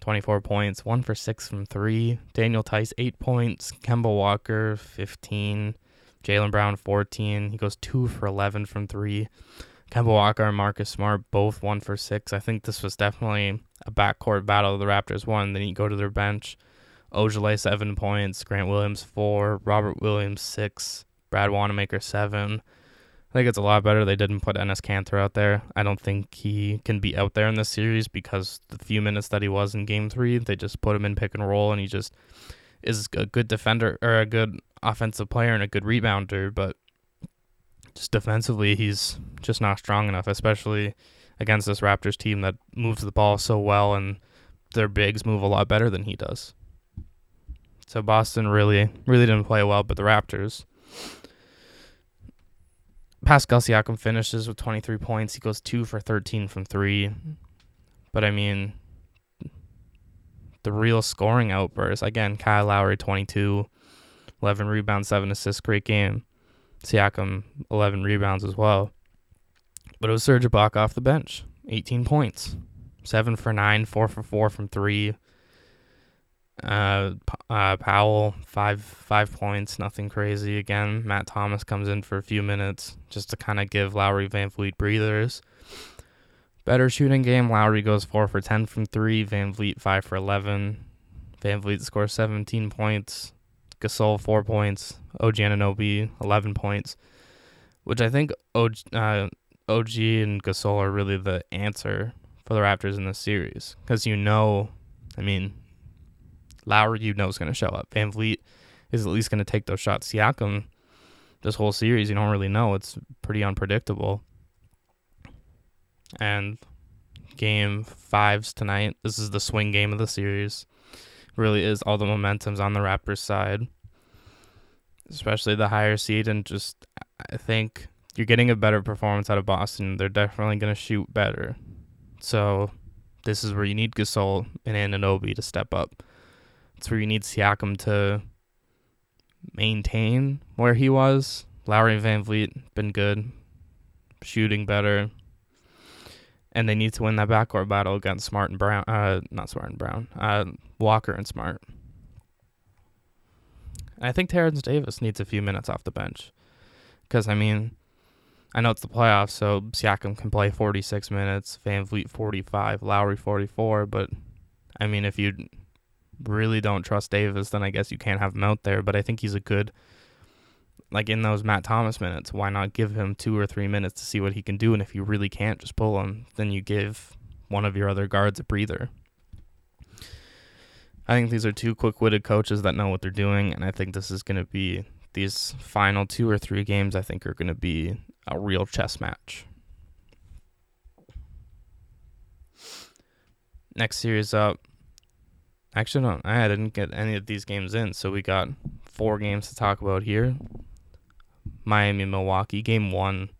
24 points, 1 for 6 from 3. Daniel Theis, 8 points. Kemba Walker, 15. Jaylen Brown, 14. He goes 2 for 11 from 3. Kemba Walker and Marcus Smart both one for six. I think this was definitely a backcourt battle. The Raptors won. Then you go to their bench. Ojeleye seven points, Grant Williams four, Robert Williams six, Brad Wanamaker seven. I think it's a lot better they didn't put Enes Kanter out there. I don't think he can be out there in this series because the few minutes that he was in game three, they just put him in pick and roll and he just is a good defender or a good offensive player and a good rebounder, but just defensively, he's just not strong enough, especially against this Raptors team that moves the ball so well and their bigs move a lot better than he does. So Boston really, really didn't play well, but the Raptors. Pascal Siakam finishes with 23 points. He goes 2 for 13 from 3. But I mean, the real scoring outburst, again, Kyle Lowry 22, 11 rebounds, 7 assists, great game. Siakam 11 rebounds as well. But it was Serge Ibaka off the bench, 18 points, seven for nine, four for four from three. Uh, uh, Powell five five points, nothing crazy. Again, Matt Thomas comes in for a few minutes just to kind of give Lowry VanVleet breathers. Better shooting game. Lowry goes four for ten from three. VanVleet five for eleven. VanVleet scores seventeen points. Gasol four points. OG Anunoby eleven points, which I think OG, uh, OG and Gasol are really the answer for the Raptors in this series because you know, I mean, Lowry you know is going to show up. VanVleet is at least going to take those shots. Siakam, this whole series you don't really know. It's pretty unpredictable. And game fives tonight. This is the swing game of the series. Really is all the momentum's on the Raptors side, especially the higher seed. And just I think you're getting a better performance out of Boston. They're definitely going to shoot better. So this is where you need Gasol and Anunoby to step up. It's where you need Siakam to maintain where he was. Lowry and VanVleet been good, shooting better, and they need to win that backcourt battle against Smart and Brown. Uh, not Smart and Brown. Uh, Walker and Smart. I think Terrence Davis needs a few minutes off the bench, because I mean, I know it's the playoffs, so Siakam can play 46 minutes, VanVleet 45, Lowry 44, but I mean, if you really don't trust Davis, then I guess you can't have him out there. But I think he's a good, like in those Matt Thomas minutes, why not give him two or three minutes to see what he can do? And if you really can't just pull him, then you give one of your other guards a breather. I think these are two quick witted coaches that know what they're doing, and I think this is going to be these final two or three games, I think, are going to be a real chess match. Next series up. Actually, no, I didn't get any of these games in, so we got four games to talk about here. Miami, Milwaukee, game one.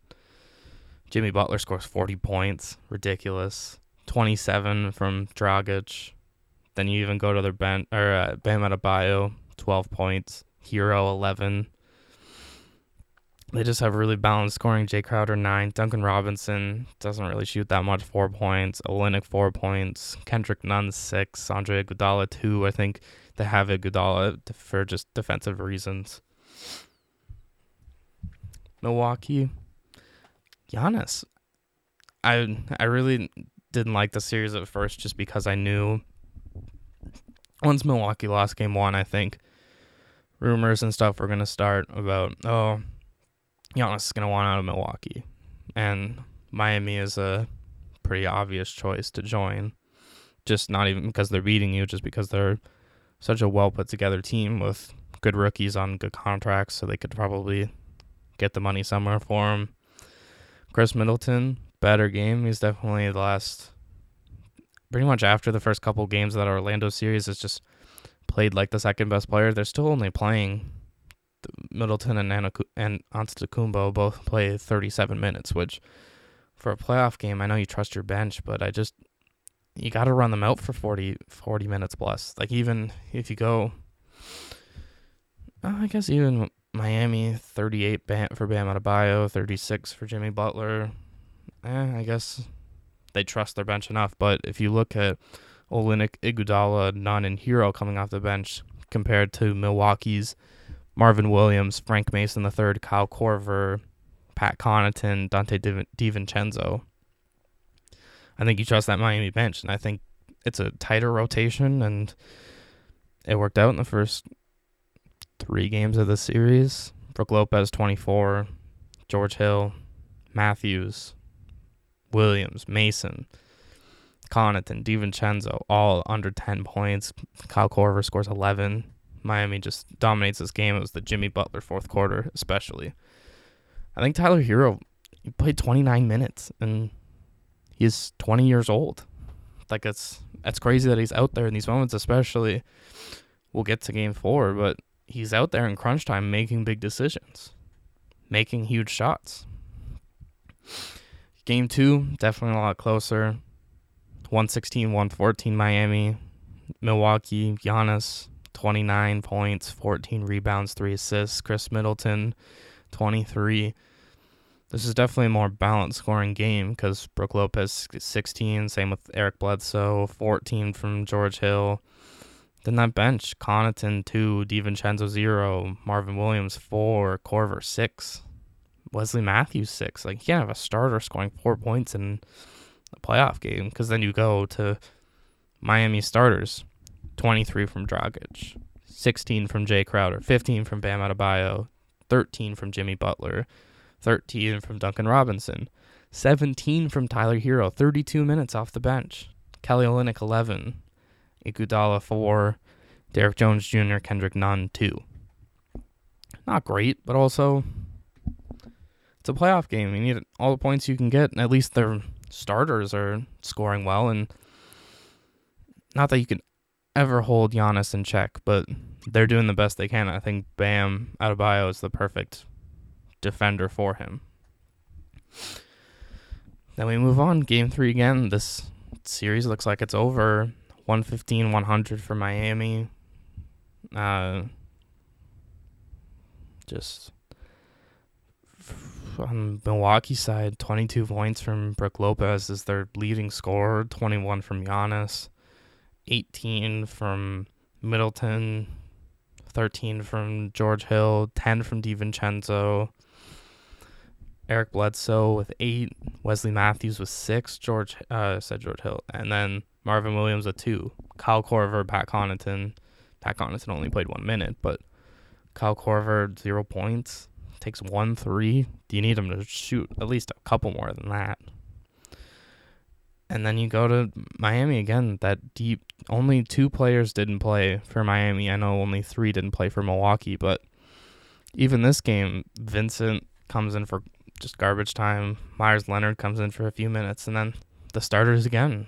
Jimmy Butler scores 40 points. Ridiculous. 27 from Dragic. Then you even go to their bench, or uh, Bam Adebayo, 12 points. Herro 11. They just have really balanced scoring. Jae Crowder nine. Duncan Robinson doesn't really shoot that much. Four points. Olynyk four points. Kendrick Nunn six. Andre Iguodala two. I think they have Iguodala for just defensive reasons. Milwaukee. Giannis. I I really didn't like the series at first just because I knew once Milwaukee lost game one, I think rumors and stuff were gonna start about oh Giannis is to want out of Milwaukee. And Miami is a pretty obvious choice to join. Just not even because they're beating you, just because they're such a well put together team with good rookies on good contracts, so they could probably get the money somewhere for him. Khris Middleton, better game. He's definitely the last, pretty much after the first couple games of that Orlando series, has just played like the second best player. They're still only playing Middleton and Anaku- and Antetokounmpo both play 37 minutes, which for a playoff game, I know you trust your bench, but I just you got to run them out for 40, 40 minutes plus. Like even if you go, uh, I guess even Miami 38 Bam, for Bam Adebayo, 36 for Jimmy Butler. Eh, I guess they trust their bench enough. But if you look at Olynyk, Iguodala, Nunn, and Herro coming off the bench compared to Milwaukee's Marvin Williams, Frank Mason III, Kyle Korver, Pat Connaughton, Donte DiVincenzo. I think you trust that Miami bench, and I think it's a tighter rotation, and it worked out in the first three games of the series. Brook Lopez, 24, George Hill, Matthews, Williams, Mason, Connaughton, DiVincenzo, all under 10 points. Kyle Korver scores 11. Miami just dominates this game. It was the Jimmy Butler fourth quarter, especially. I think Tyler Herro he played 29 minutes and he's 20 years old. Like it's that's crazy that he's out there in these moments, especially. We'll get to game four, but he's out there in crunch time making big decisions, making huge shots. Game two, definitely a lot closer. 116 114 Miami. Milwaukee, Giannis 29 points, 14 rebounds, 3 assists. Khris Middleton, 23. This is definitely a more balanced scoring game because Brook Lopez 16, same with Eric Bledsoe, 14 from George Hill. Then that bench, Connaughton 2, DiVincenzo 0, Marvin Williams 4, Korver 6, Wesley Matthews 6. Like, you can't have a starter scoring four points in a playoff game because then you go to Miami starters 23 from Dragic, 16 from Jae Crowder, 15 from Bam Adebayo, 13 from Jimmy Butler, 13 from Duncan Robinson, 17 from Tyler Herro, 32 minutes off the bench. Kelly Olynyk 11, Iguodala 4, Derrick Jones Jr., Kendrick Nunn 2. Not great, but also it's a playoff game. You need all the points you can get. At least their starters are scoring well, and not that you can ever hold Giannis in check, but they're doing the best they can. I think Bam Adebayo is the perfect defender for him. Then we move on. Game three again. This series looks like it's over. 115 100 for Miami. Uh, just on Milwaukee side, 22 points from Brook Lopez is their leading scorer, 21 from Giannis, 18 from Middleton, 13 from George Hill, 10 from DiVincenzo, Eric Bledsoe with eight, Wesley Matthews with six, George uh said George Hill, and then Marvin Williams with two, Kyle Korver, Pat Connaughton. Pat Connaughton only played one minute, but Kyle Korver zero points, takes one three. Do you need him to shoot at least a couple more than that? And then you go to Miami again. That deep, only two players didn't play for Miami. I know only three didn't play for Milwaukee, but even this game, Vincent comes in for just garbage time. Meyers Leonard comes in for a few minutes, and then the starters again.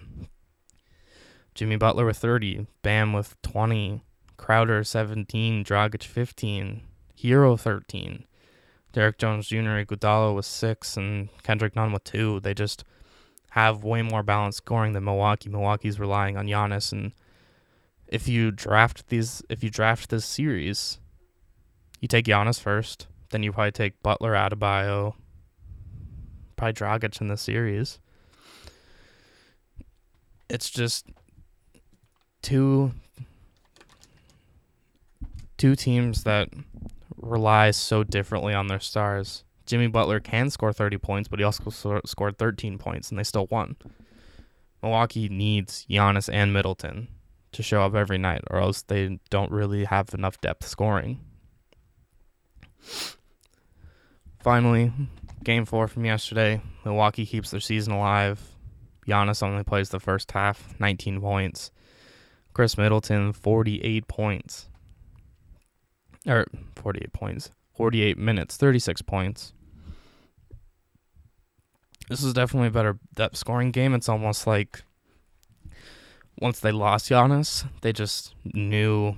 Jimmy Butler with 30, Bam with 20, Crowder 17, Dragic 15, Herro 13, Derrick Jones Jr., Iguodala with 6, and Kendrick Nunn with 2. They just have way more balanced scoring than Milwaukee. Milwaukee's relying on Giannis, and if you draft these, if you draft this series, you take Giannis first, then you probably take Butler, Adebayo, probably Dragic in the series. It's just two two teams that rely so differently on their stars. Jimmy Butler can score 30 points, but he also scored 13 points and they still won. Milwaukee needs Giannis and Middleton to show up every night, or else they don't really have enough depth scoring. Finally, Game four from yesterday. Milwaukee keeps their season alive. Giannis only plays the first half, 19 points. Khris Middleton, 48 points. Or 48 points. 48 minutes, 36 points. This is definitely a better depth scoring game. It's almost like once they lost Giannis, they just knew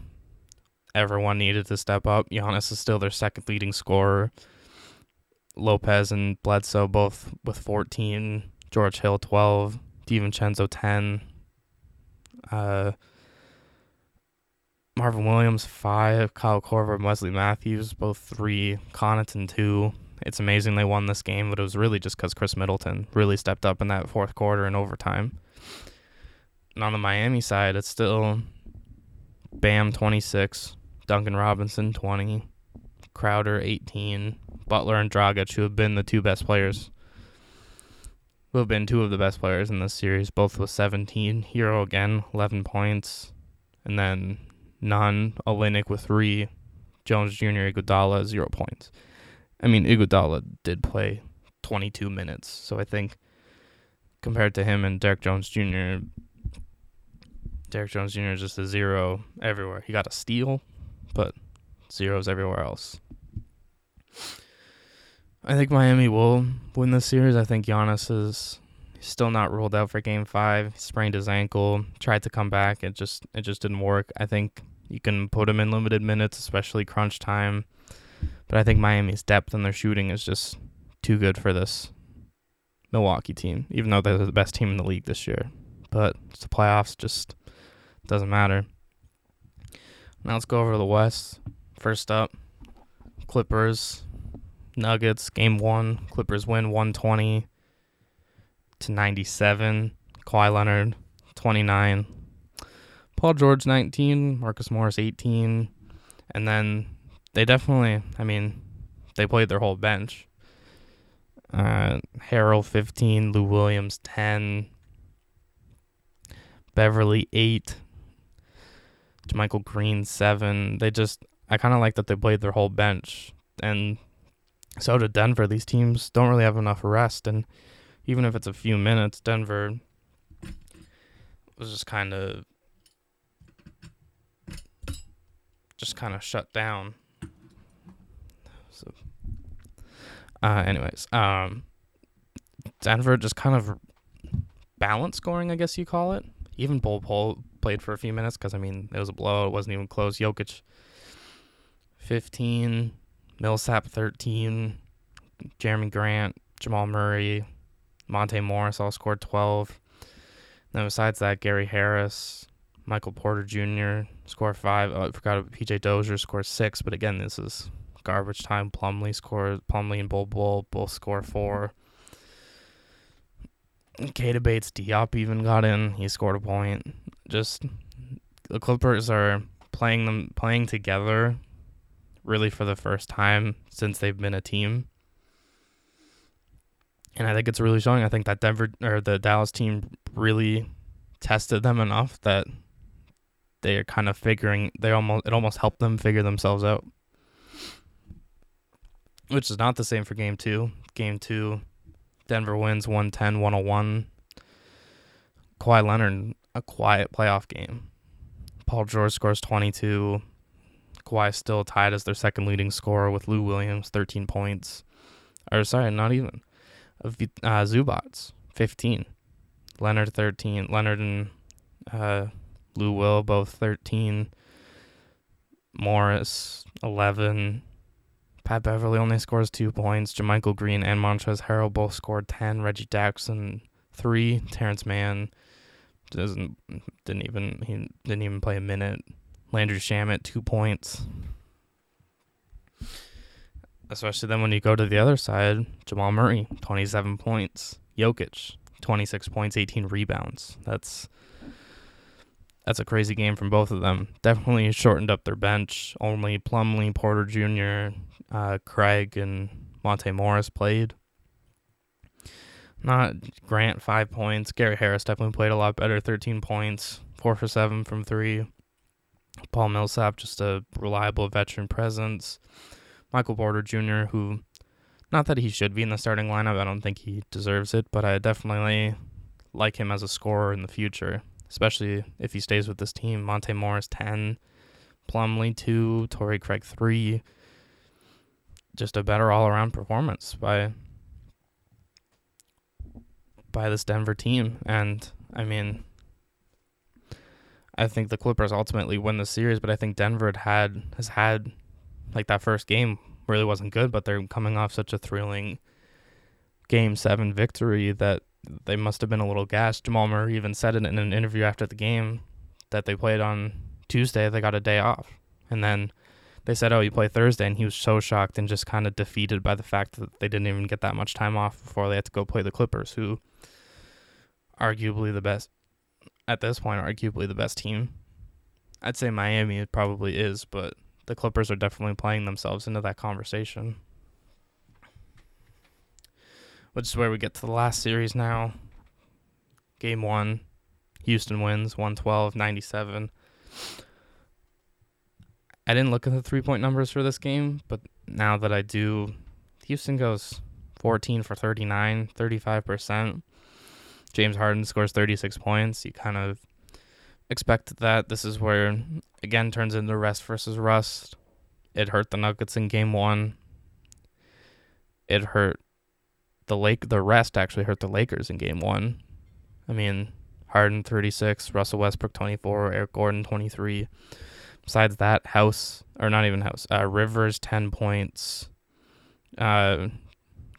everyone needed to step up. Giannis is still their second leading scorer. Lopez and Bledsoe both with 14, George Hill 12, DiVincenzo 10, uh, Marvin Williams 5, Kyle Korver and Wesley Matthews both 3, Connaughton 2. It's amazing they won this game, but it was really just because Khris Middleton really stepped up in that fourth quarter and overtime. And on the Miami side, it's still Bam 26, Duncan Robinson 20, Crowder 18, Butler and Dragic, who have been the two best players, who have been two of the best players in this series, both with 17. Herro again, 11 points. And then Nunn, Olynyk with three. Jones Jr., Iguodala, zero points. I mean, Iguodala did play 22 minutes. So I think compared to him and Derrick Jones Jr., Derrick Jones Jr. is just a zero everywhere. He got a steal, but zeros everywhere else. I think Miami will win this series. I think Giannis is still not ruled out for game five. He sprained his ankle, tried to come back. It just it just didn't work. I think you can put him in limited minutes, especially crunch time. But I think Miami's depth and their shooting is just too good for this Milwaukee team, even though they're the best team in the league this year. But it's the playoffs, just doesn't matter. Now let's go over to the West. First up, Clippers Nuggets game one. Clippers win 120 to 97. Kawhi Leonard 29. Paul George 19. Marcus Morris 18. And then they definitely, I mean, they played their whole bench. Uh, Harrell 15. Lou Williams 10. Beverley 8. Michael Green 7. They just, I kind of like that they played their whole bench. And so did Denver. These teams don't really have enough rest. And even if it's a few minutes, Denver was just kind of just kind of shut down. So, uh, anyways, um, Denver just kind of balance scoring, I guess you call it. Even Bol played for a few minutes because I mean it was a blow. It wasn't even close. Jokic, fifteen. Millsap 13, Jerami Grant, Jamal Murray, Monte Morris all scored 12. Then besides that, Gary Harris, Michael Porter Jr. scored five. Uh, oh, I forgot PJ Dozier scored six, but again, this is garbage time. Plumlee scored. Plumlee and Bol Bol both score four. Keita Bates Diop even got in. He scored a point. Just the Clippers are playing them playing together really for the first time since they've been a team. And I think it's really showing. I think that Denver or the Dallas team really tested them enough that they are kind of figuring they almost it almost helped them figure themselves out. Which is not the same for game 2. Game 2 Denver wins 110-101. Kawhi Leonard a quiet playoff game. Paul George scores 22. Kawhi still tied as their second leading scorer with Lou Williams, 13 points. Or sorry, not even. Uh, Zubac, 15. Leonard, 13. Leonard and uh, Lou Will, both 13. Morris, 11. Pat Beverley only scores two points. JaMychal Green and Montrezl Harrell both scored 10. Reggie Jackson, 3. Terance Mann doesn't didn't even he didn't even play a minute. Landry Shamet, two points. Especially then when you go to the other side, Jamal Murray, 27 points. Jokic, 26 points, 18 rebounds. That's that's a crazy game from both of them. Definitely shortened up their bench. Only Plumlee, Porter Jr., uh, Craig, and Monte Morris played. Not Grant, five points. Gary Harris definitely played a lot better, 13 points, four for seven from three. Paul Millsap, just a reliable veteran presence. Michael Porter Jr., who, not that he should be in the starting lineup, I don't think he deserves it, but I definitely like him as a scorer in the future, especially if he stays with this team. Monte Morris, 10. Plumlee, 2. Torrey Craig, 3. Just a better all around performance by by this Denver team. And I mean, I think the Clippers ultimately win the series, but I think Denver had, had has had like that first game really wasn't good, but they're coming off such a thrilling game seven victory that they must have been a little gassed. Jamal Murray even said it in an interview after the game that they played on Tuesday, they got a day off. And then they said, Oh, you play Thursday and he was so shocked and just kind of defeated by the fact that they didn't even get that much time off before they had to go play the Clippers, who arguably the best at this point, arguably the best team. I'd say Miami probably is, but the Clippers are definitely playing themselves into that conversation. Which is where we get to the last series now. Game one, Houston wins 112 97. I didn't look at the three point numbers for this game, but now that I do, Houston goes 14 for 39, 35%. James Harden scores 36 points. You kind of expect that. This is where, again, turns into rest versus rust. It hurt the Nuggets in game one. It hurt the Lake. The rest actually hurt the Lakers in game one. I mean, Harden 36, Russell Westbrook 24, Eric Gordon 23. Besides that, House or not even House, uh, Rivers 10 points. Uh,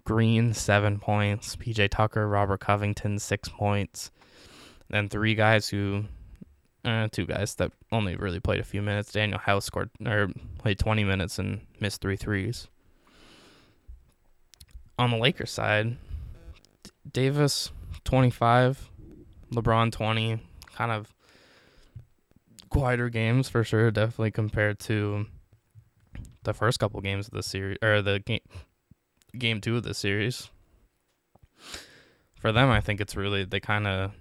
Green, seven points. PJ Tucker, Robert Covington, six points. Then three guys who, uh, two guys that only really played a few minutes. Danuel House scored or played 20 minutes and missed three threes. On the Lakers side, Davis 25, LeBron 20, kind of quieter games for sure, definitely compared to the first couple games of the series or the game game 2 of the series. For them, I think it's really they kind of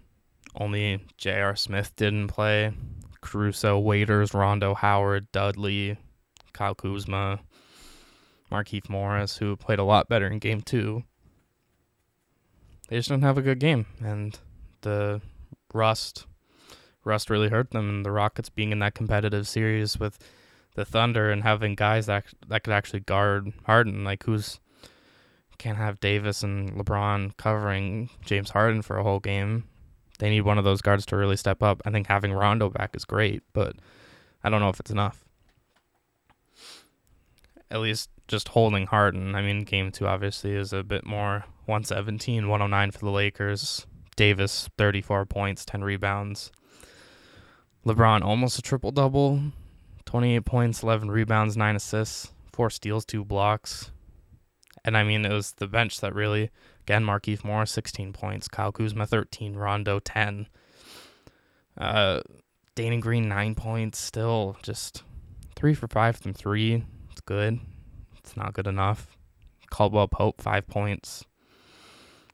only J.R. Smith didn't play. Caruso, Waiters, Rondo, Howard, Dudley, Kyle Kuzma, Markieff Morris, who played a lot better in game two. They just don't have a good game, and the rust, rust really hurt them. And the Rockets being in that competitive series with the Thunder and having guys that that could actually guard Harden, like who's can't have Davis and LeBron covering James Harden for a whole game. They need one of those guards to really step up. I think having Rondo back is great, but I don't know if it's enough. At least just holding Harden. I mean, game two obviously is a bit more 117, 109 for the Lakers. Davis, 34 points, 10 rebounds. LeBron, almost a triple double 28 points, 11 rebounds, 9 assists, 4 steals, 2 blocks. And I mean, it was the bench that really, again, Markieff Morris, 16 points, Kyle Kuzma, 13, Rondo, 10. Uh, Danny Green, 9 points, still just 3 for 5 from 3. It's good. It's not good enough. Caldwell Pope, 5 points.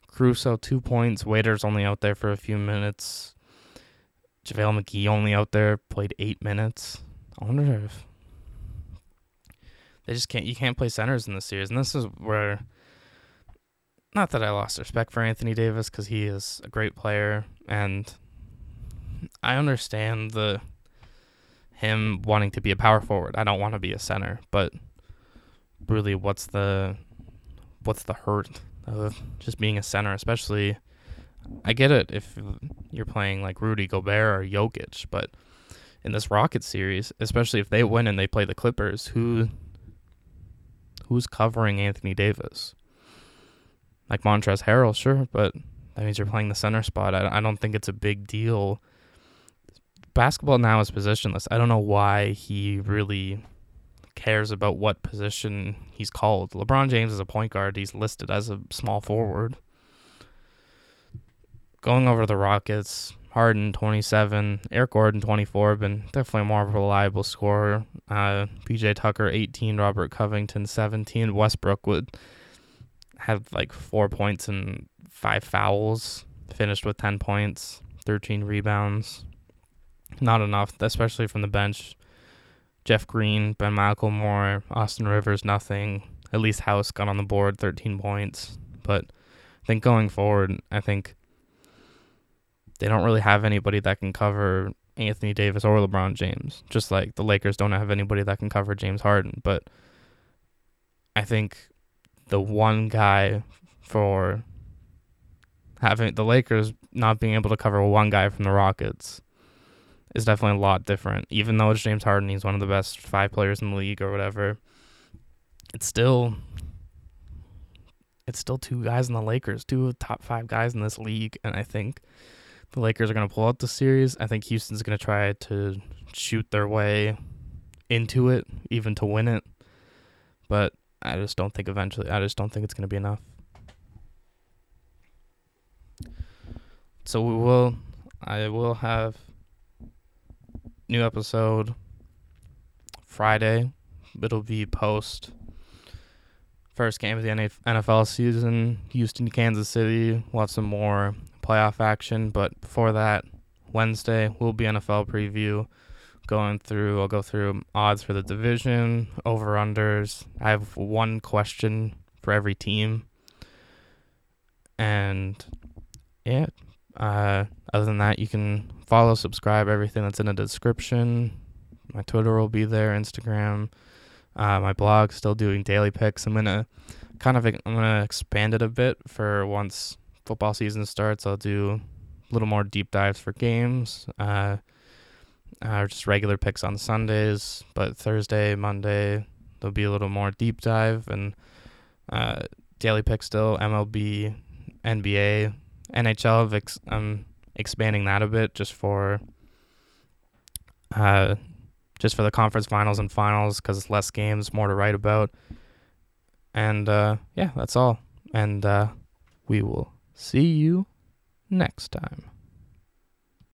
Caruso, 2 points. Waiters only out there for a few minutes. JaVale McGee only out there, played 8 minutes. I wonder if they just can't. You can't play centers in this series, and this is where. Not that I lost respect for Anthony Davis because he is a great player, and I understand the him wanting to be a power forward. I don't want to be a center, but really, what's the what's the hurt of just being a center, especially. I get it if you're playing like Rudy Gobert or Jokic, but in this Rocket series, especially if they win and they play the Clippers, who who's covering Anthony Davis? Like Montrezl Harrell, sure, but that means you're playing the center spot. I, I don't think it's a big deal. Basketball now is positionless. I don't know why he really cares about what position he's called. LeBron James is a point guard. He's listed as a small forward. Going over the Rockets, Harden 27, Eric Gordon 24, been definitely more of a reliable scorer. Uh, PJ Tucker 18, Robert Covington 17, Westbrook would have like four points and five fouls, finished with 10 points, 13 rebounds. Not enough, especially from the bench. Jeff Green, Ben McLemore, Austin Rivers, nothing. At least House got on the board, 13 points. But I think going forward, I think they don't really have anybody that can cover Anthony Davis or LeBron James. Just like the Lakers don't have anybody that can cover James Harden. But I think the one guy for having the Lakers not being able to cover one guy from the Rockets is definitely a lot different. Even though it's James Harden, he's one of the best five players in the league or whatever. It's still it's still two guys in the Lakers, two of the top five guys in this league, and I think the Lakers are to pull out the series. I think Houston's to try to shoot their way into it, even to win it. But I just don't think eventually, I just don't think it's to be enough. So we will, I will have new episode Friday. It'll be post first game of the NFL season. Houston, Kansas City. We'll have some more playoff action. But before that, Wednesday will be NFL preview. Going through, I'll go through odds for the division, over unders. I have one question for every team, and yeah. Uh, other than that, you can follow, subscribe, everything that's in the description. My Twitter will be there, Instagram, uh, my blog. Still doing daily picks. I'm gonna kind of I'm gonna expand it a bit for once football season starts, I'll do a little more deep dives for games, uh, uh, just regular picks on Sundays. But Thursday, Monday, there'll be a little more deep dive and uh, daily picks still, MLB, NBA, NHL. I'm expanding that a bit just for uh, just for the conference finals and finals because it's less games, more to write about. And uh, yeah, that's all. And uh, we will see you next time.